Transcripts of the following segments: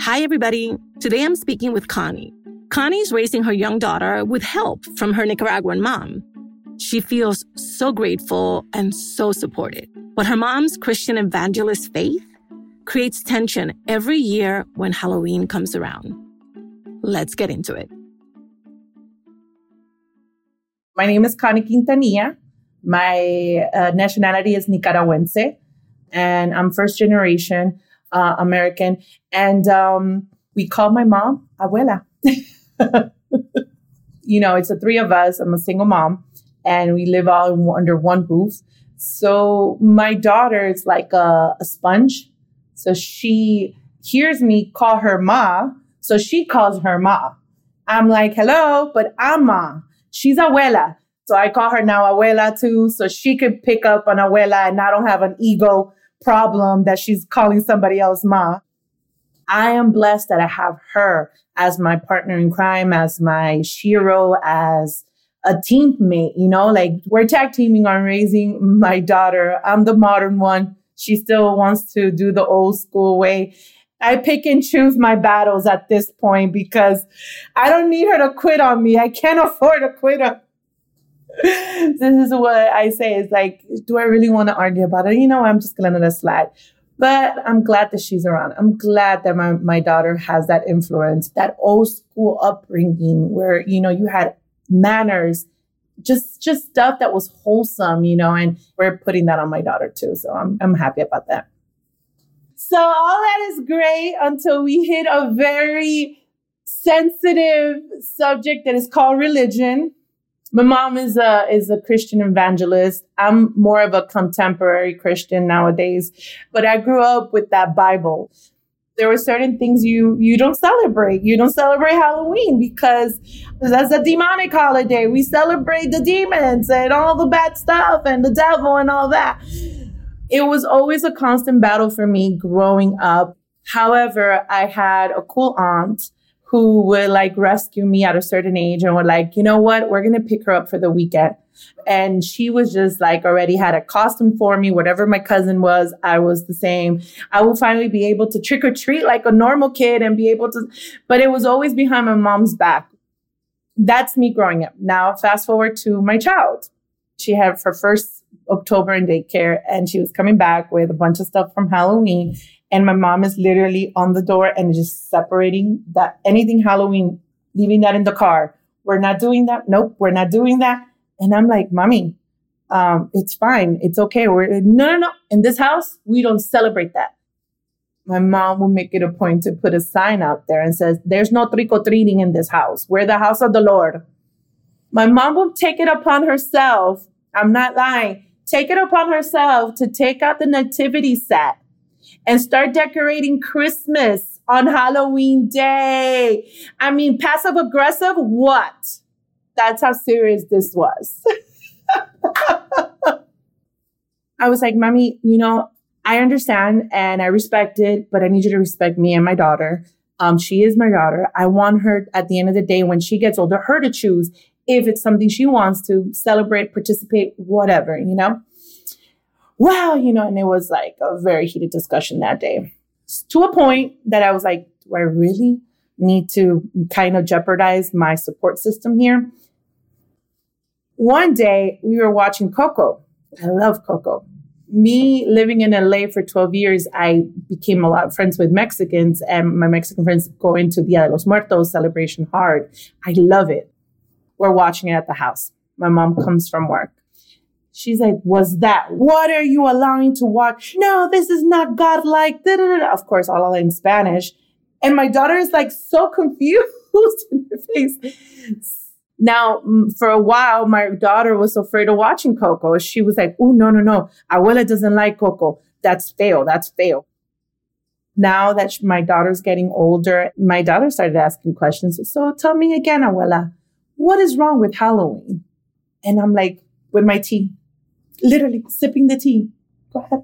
Hi, everybody. Today I'm speaking with Conny. Conny's raising her young daughter with help from her Nicaraguan mom. She feels so grateful and so supported. But her mom's Christian evangelist faith creates tension every year when Halloween comes around. Let's get into it. My name is Conny Quintanilla. My uh, nationality is Nicaraguense, and I'm first generation uh, American. And um, we call my mom Abuela. you know, it's the three of us. I'm a single mom, and we live all under one roof. So my daughter is like a, a sponge. So she hears me call her ma. So she calls her ma. I'm like, hello, but I'm ma. She's abuela. So I call her now abuela too. So she could pick up on abuela and I don't have an ego problem that she's calling somebody else ma. I am blessed that I have her as my partner in crime, as my shiro, as a teammate, you know, like we're tag teaming on raising my daughter. I'm the modern one. She still wants to do the old school way. I pick and choose my battles at this point because I don't need her to quit on me. I can't afford to quit her. This is what I say is like, do I really want to argue about it? You know, I'm just gonna let it slide. But I'm glad that she's around. I'm glad that my, my daughter has that influence, that old school upbringing where, you know, you had manners, just, just stuff that was wholesome, you know, and we're putting that on my daughter too. So I'm, I'm happy about that. So all that is great until we hit a very sensitive subject that is called religion. My mom is a is a Christian evangelist. I'm more of a contemporary Christian nowadays, but I grew up with that Bible. There were certain things you you don't celebrate. You don't celebrate Halloween because that's a demonic holiday. We celebrate the demons and all the bad stuff and the devil and all that. It was always a constant battle for me growing up. However, I had a cool aunt who would like rescue me at a certain age and were like, you know what? We're going to pick her up for the weekend. And she was just like already had a costume for me. Whatever my cousin was, I was the same. I will finally be able to trick or treat like a normal kid and be able to, but it was always behind my mom's back. That's me growing up. Now, fast forward to my child. She had her first October in daycare and she was coming back with a bunch of stuff from Halloween and my mom is literally on the door and just separating that anything Halloween, leaving that in the car. We're not doing that. Nope, we're not doing that. And I'm like, mommy, um, it's fine. It's okay. We're no, no, no. In this house, we don't celebrate that. My mom will make it a point to put a sign out there and says, there's no trick or treating in this house. We're the house of the Lord. My mom will take it upon herself. I'm not lying. Take it upon herself to take out the nativity set and start decorating Christmas on Halloween day. I mean, passive aggressive, what? That's how serious this was. I was like, Mommy, you know, I understand and I respect it, but I need you to respect me and my daughter. Um, she is my daughter. I want her at the end of the day, when she gets older, her to choose if it's something she wants to celebrate, participate, whatever, you know? Wow, you know, and it was like a very heated discussion that day to a point that I was like, do I really need to kind of jeopardize my support system here? One day we were watching Coco. I love Coco. Me living in LA for 12 years, I became a lot of friends with Mexicans, and my Mexican friends go into Dia de los Muertos celebration hard. I love it. We're watching it at the house. My mom comes from work. She's like, was that? What are you allowing to watch? No, this is not godlike. Da-da-da. Of course, all in Spanish. And my daughter is like so confused in her face. Now, for a while, my daughter was afraid of watching Coco. She was like, oh, no, no, no. Abuela doesn't like Coco. That's fail. That's fail. Now that my daughter's getting older, my daughter started asking questions. So tell me again, Abuela, what is wrong with Halloween? And I'm like, with my tea literally sipping the tea. Go ahead.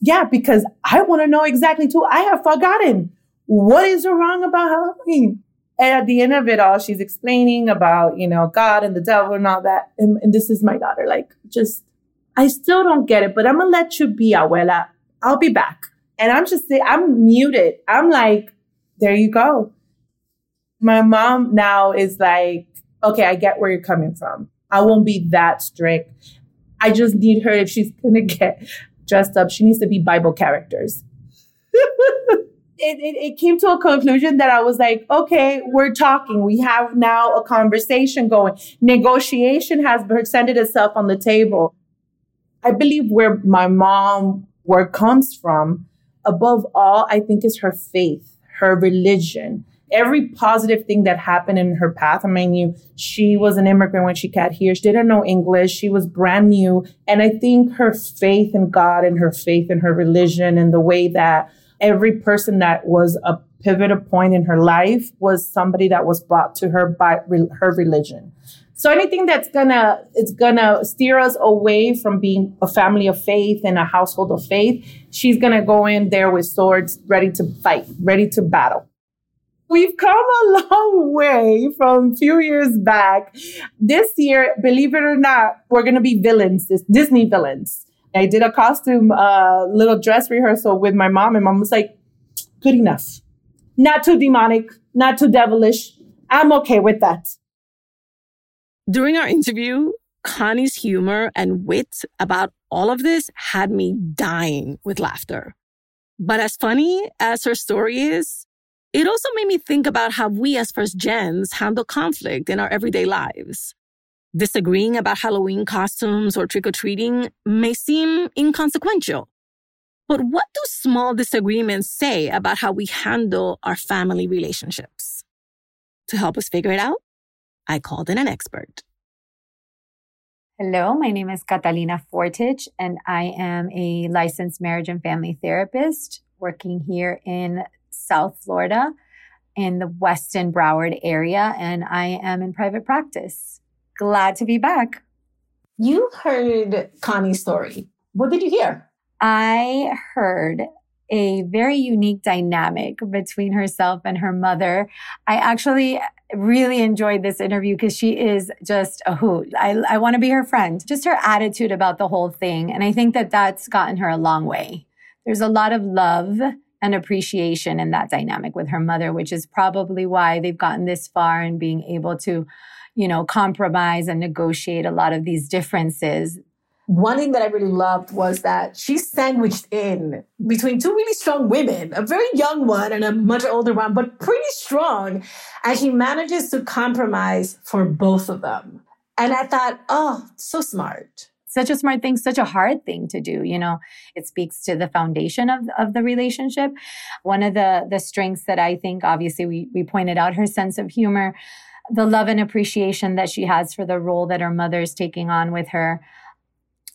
Yeah, because I want to know exactly too. I have forgotten what is wrong about Halloween. And at the end of it all, she's explaining about, you know, God and the devil and all that. And, and this is my daughter, like just I still don't get it, but I'm gonna let you be, abuela. I'll be back. And I'm just, I'm muted. I'm like, there you go. My mom now is like, okay, I get where you're coming from. I won't be that strict. I just need her if she's gonna get dressed up, she needs to be Bible characters. it, it, it came to a conclusion that I was like, okay, we're talking. We have now a conversation going. Negotiation has presented itself on the table. I believe where my mom where comes from, above all, I think is her faith, her religion every positive thing that happened in her path. I mean, you, she was an immigrant when she got here. She didn't know English. She was brand new. And I think her faith in God and her faith in her religion and the way that every person that was a pivotal point in her life was somebody that was brought to her by re- her religion. So anything that's gonna it's gonna steer us away from being a family of faith and a household of faith, she's gonna go in there with swords, ready to fight, ready to battle. We've come a long way from a few years back. This year, believe it or not, we're going to be villains, Disney villains. I did a costume, uh, little dress rehearsal with my mom, and mom was like, good enough. Not too demonic, not too devilish. I'm okay with that. During our interview, Conny's humor and wit about all of this had me dying with laughter. But as funny as her story is, it also made me think about how we as first gens handle conflict in our everyday lives. Disagreeing about Halloween costumes or trick or treating may seem inconsequential. But what do small disagreements say about how we handle our family relationships? To help us figure it out, I called in an expert. Hello, my name is Catalina Fortich, and I am a licensed marriage and family therapist working here in South Florida in the Weston Broward area, and I am in private practice. Glad to be back. You heard Conny's story. What did you hear? I heard a very unique dynamic between herself and her mother. I actually really enjoyed this interview because she is just a hoot. I, I want to be her friend. Just her attitude about the whole thing. And I think that that's gotten her a long way. There's a lot of love and appreciation in that dynamic with her mother, which is probably why they've gotten this far and being able to, you know, compromise and negotiate a lot of these differences. One thing that I really loved was that she's sandwiched in between two really strong women, a very young one and a much older one, but pretty strong. And she manages to compromise for both of them. And I thought, oh, so smart such a smart thing, such a hard thing to do. You know, it speaks to the foundation of, of the relationship. One of the, the strengths that I think, obviously, we, we pointed out her sense of humor, the love and appreciation that she has for the role that her mother is taking on with her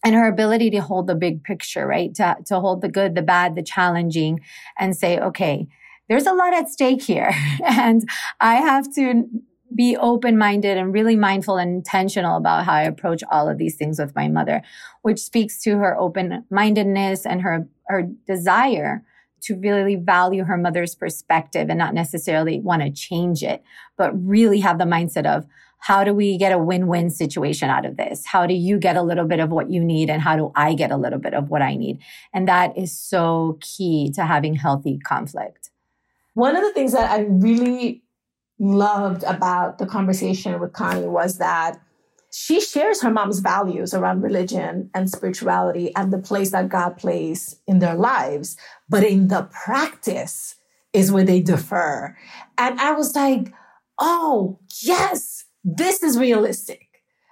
and her ability to hold the big picture, right? To, to hold the good, the bad, the challenging and say, okay, there's a lot at stake here. and I have to be open minded and really mindful and intentional about how I approach all of these things with my mother, which speaks to her open mindedness and her, her desire to really value her mother's perspective and not necessarily want to change it, but really have the mindset of how do we get a win win situation out of this? How do you get a little bit of what you need? And how do I get a little bit of what I need? And that is so key to having healthy conflict. One of the things that I really loved about the conversation with Conny was that she shares her mom's values around religion and spirituality and the place that God plays in their lives. But in the practice is where they defer. And I was like, oh, yes, this is realistic.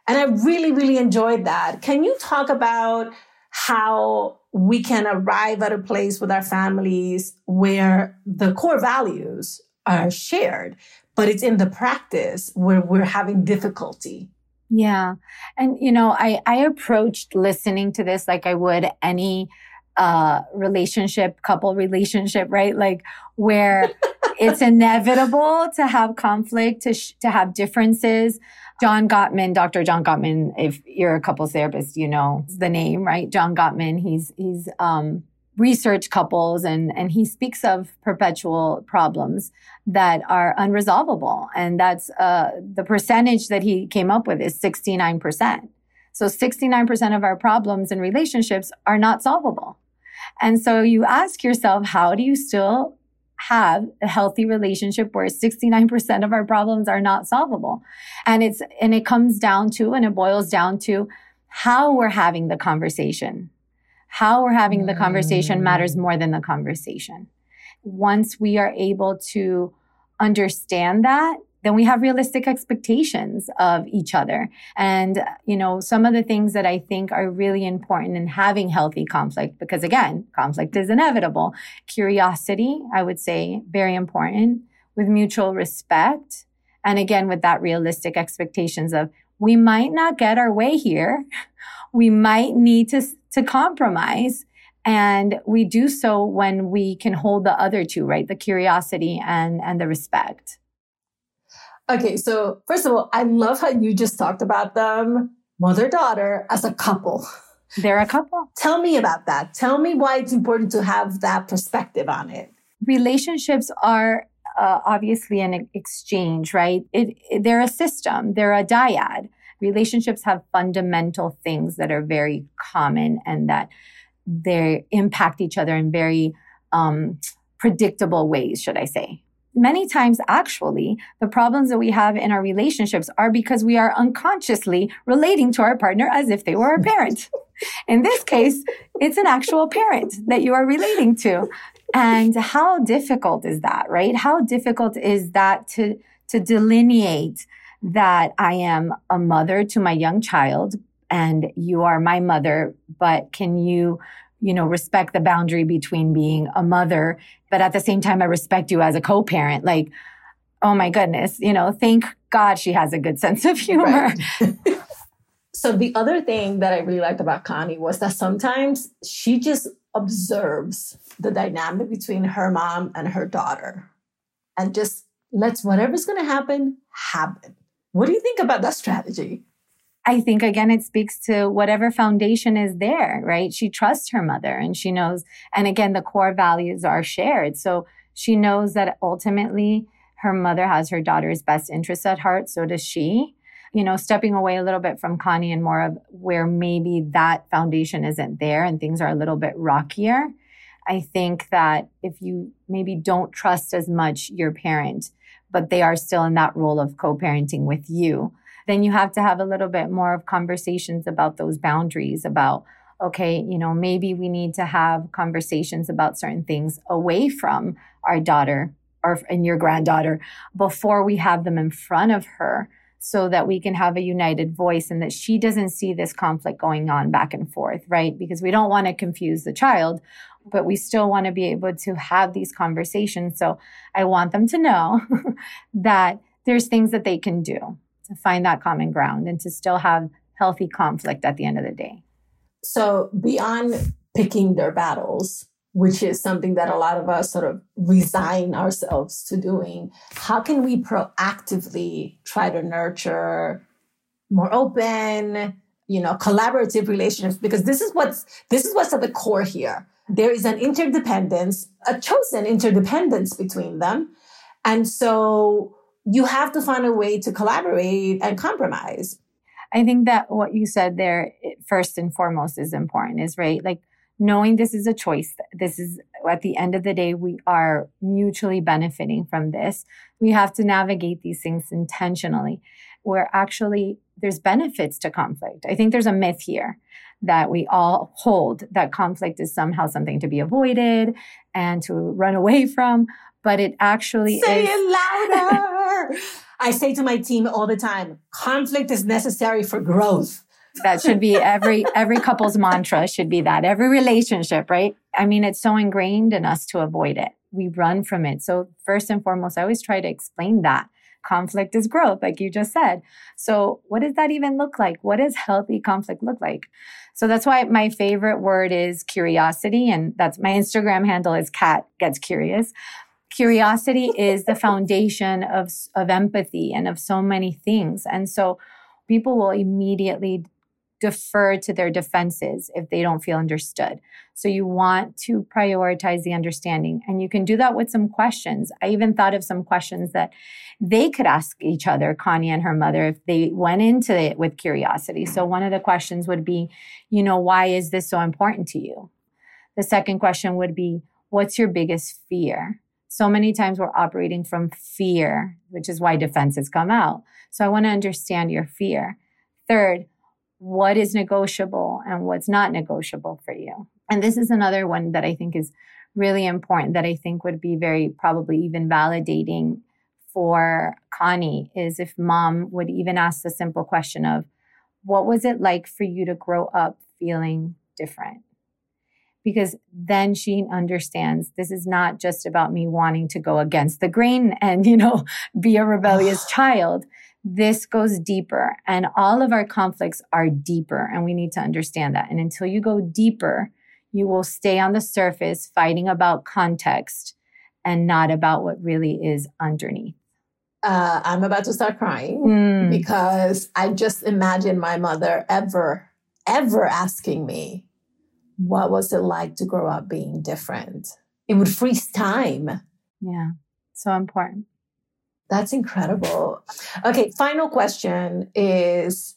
And I really, really enjoyed that. Can you talk about how we can arrive at a place with our families where the core values are shared, but it's in the practice where we're having difficulty. Yeah. And, you know, I, I approached listening to this like I would any uh, relationship, couple relationship, right? Like where it's inevitable to have conflict, to, sh- to have differences. John Gottman, Dr. John Gottman, if you're a couples therapist, you know the name, right? John Gottman, he's, he's, um, research couples and, and he speaks of perpetual problems that are unresolvable. And that's uh, the percentage that he came up with is 69%. So 69% of our problems in relationships are not solvable. And so you ask yourself, how do you still have a healthy relationship where 69% of our problems are not solvable? And it's, and it comes down to, and it boils down to how we're having the conversation. How we're having the conversation matters mm. more than the conversation. Once we are able to understand that, then we have realistic expectations of each other. And, you know, some of the things that I think are really important in having healthy conflict, because again, conflict is inevitable. Curiosity, I would say, very important with mutual respect. And again, with that realistic expectations of we might not get our way here. We might need to, to compromise. And we do so when we can hold the other two, right? The curiosity and, and the respect. Okay, so first of all, I love how you just talked about them, mother daughter, as a couple. They're a couple. Tell me about that. Tell me why it's important to have that perspective on it. Relationships are uh, obviously an exchange, right? It, it, they're a system, they're a dyad. Relationships have fundamental things that are very common and that they impact each other in very um, predictable ways, should I say many times actually the problems that we have in our relationships are because we are unconsciously relating to our partner as if they were a parent. in this case, it's an actual parent that you are relating to. And how difficult is that, right? How difficult is that to, to delineate that I am a mother to my young child and you are my mother, but can you you know, respect the boundary between being a mother, but at the same time, I respect you as a co-parent. Like, oh my goodness, you know, thank God she has a good sense of humor. Right. so the other thing that I really liked about Conny was that sometimes she just observes the dynamic between her mom and her daughter and just lets whatever's going to happen happen. What do you think about that strategy? I think again, it speaks to whatever foundation is there, right? She trusts her mother and she knows, and again, the core values are shared. So she knows that ultimately her mother has her daughter's best interests at heart. So does she. You know, stepping away a little bit from Conny and more of where maybe that foundation isn't there and things are a little bit rockier. I think that if you maybe don't trust as much your parent, but they are still in that role of co parenting with you, then you have to have a little bit more of conversations about those boundaries about okay you know maybe we need to have conversations about certain things away from our daughter or and your granddaughter before we have them in front of her so that we can have a united voice and that she doesn't see this conflict going on back and forth, right? Because we don't want to confuse the child, but we still want to be able to have these conversations. So I want them to know that there's things that they can do to find that common ground and to still have healthy conflict at the end of the day. So, beyond picking their battles, which is something that a lot of us sort of resign ourselves to doing, how can we proactively try to nurture more open, you know, collaborative relationships? Because this is what's this is what's at the core here. There is an interdependence, a chosen interdependence between them. And so you have to find a way to collaborate and compromise. I think that what you said there, first and foremost, is important, is right. Like knowing this is a choice. This is at the end of the day, we are mutually benefiting from this. We have to navigate these things intentionally, where actually there's benefits to conflict. I think there's a myth here that we all hold that conflict is somehow something to be avoided and to run away from but it actually say is. it louder. I say to my team all the time, conflict is necessary for growth. That should be every every couple's mantra should be that. Every relationship right? I mean it's so ingrained in us to avoid it. We run from it. So first and foremost i always try to explain that conflict is growth like you just said. So what does that even look like? What does healthy conflict look like? So that's why my favorite word is curiosity and that's my instagram handle is cat gets curious. Curiosity is the foundation of, of empathy and of so many things. And so people will immediately defer to their defenses if they don't feel understood. So you want to prioritize the understanding. And you can do that with some questions. I even thought of some questions that they could ask each other, Conny and her mother, if they went into it with curiosity. So one of the questions would be, you know, why is this so important to you? The second question would be, what's your biggest fear? So many times we're operating from fear, which is why defenses come out. So I want to understand your fear. Third, what is negotiable and what's not negotiable for you. And this is another one that I think is really important that I think would be very probably even validating for Conny is if mom would even ask the simple question of what was it like for you to grow up feeling different? Because then she understands this is not just about me wanting to go against the grain and, you know, be a rebellious child this goes deeper and all of our conflicts are deeper and we need to understand that. And until you go deeper you will stay on the surface fighting about context and not about what really is underneath. Uh, i'm about to start crying mm. because i just imagine my mother ever ever asking me what was it like to grow up being different? It would freeze time. Yeah so important that's incredible. Okay, final question is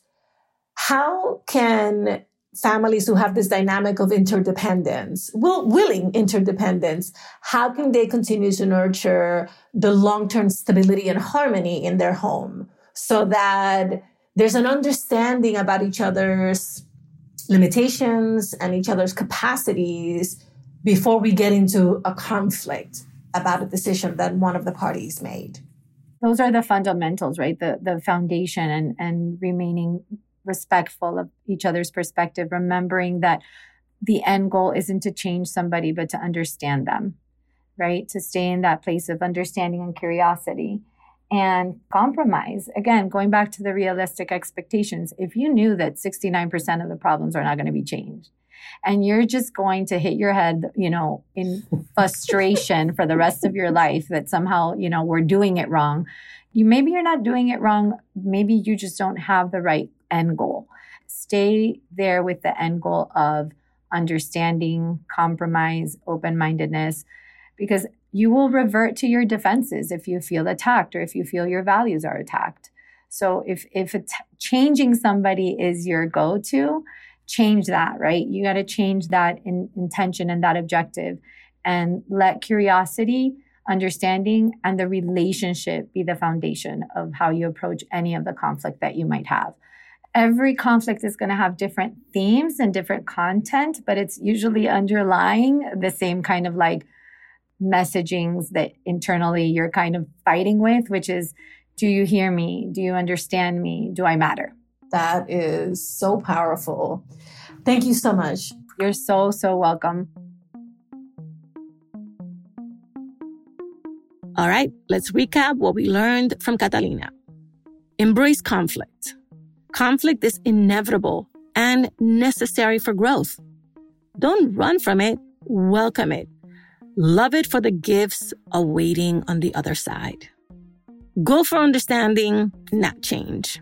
how can families who have this dynamic of interdependence, will, willing interdependence, how can they continue to nurture the long-term stability and harmony in their home so that there's an understanding about each other's limitations and each other's capacities before we get into a conflict about a decision that one of the parties made? Those are the fundamentals right? The the foundation and and remaining respectful of each other's perspective remembering that the end goal isn't to change somebody but to understand them right? To stay in that place of understanding and curiosity and compromise. Again going back to the realistic expectations if you knew that 69% of the problems are not going to be changed and you're just going to hit your head, you know, in frustration for the rest of your life that somehow, you know, we're doing it wrong. You maybe you're not doing it wrong. Maybe you just don't have the right end goal. Stay there with the end goal of understanding, compromise, open mindedness, because you will revert to your defenses if you feel attacked or if you feel your values are attacked. So if if changing somebody is your go-to, change that, right? You got to change that in, intention and that objective and let curiosity, understanding, and the relationship be the foundation of how you approach any of the conflict that you might have. Every conflict is going to have different themes and different content, but it's usually underlying the same kind of like messagings that internally you're kind of fighting with, which is, do you hear me? Do you understand me? Do I matter? That is so powerful. Thank you so much. You're so, so welcome. All right, let's recap what we learned from Catalina. Embrace conflict. Conflict is inevitable and necessary for growth. Don't run from it, welcome it. Love it for the gifts awaiting on the other side. Go for understanding, not change.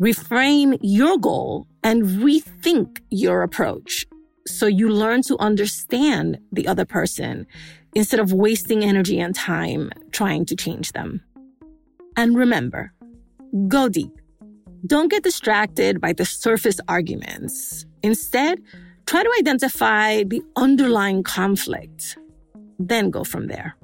Reframe your goal and rethink your approach so you learn to understand the other person instead of wasting energy and time trying to change them. And remember, go deep. Don't get distracted by the surface arguments. Instead, try to identify the underlying conflict, then go from there.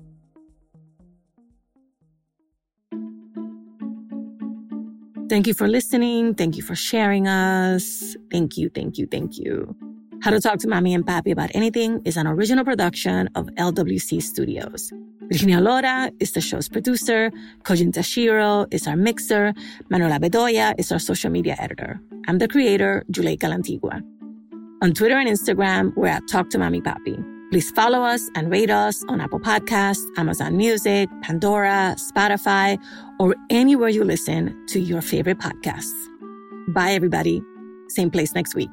Thank you for listening. Thank you for sharing us. Thank you, thank you, thank you. How to Talk to Mami and Papi About Anything is an original production of LWC Studios. Virginia Lora is the show's producer. Kojin Tashiro is our mixer. Manuela Bedoya is our social media editor. I'm the creator, Juleyka Lantigua. On Twitter and Instagram, we're at Talk to Mami Papi. Please follow us and rate us on Apple Podcasts, Amazon Music, Pandora, Spotify, or anywhere you listen to your favorite podcasts. Bye, everybody. Same place next week.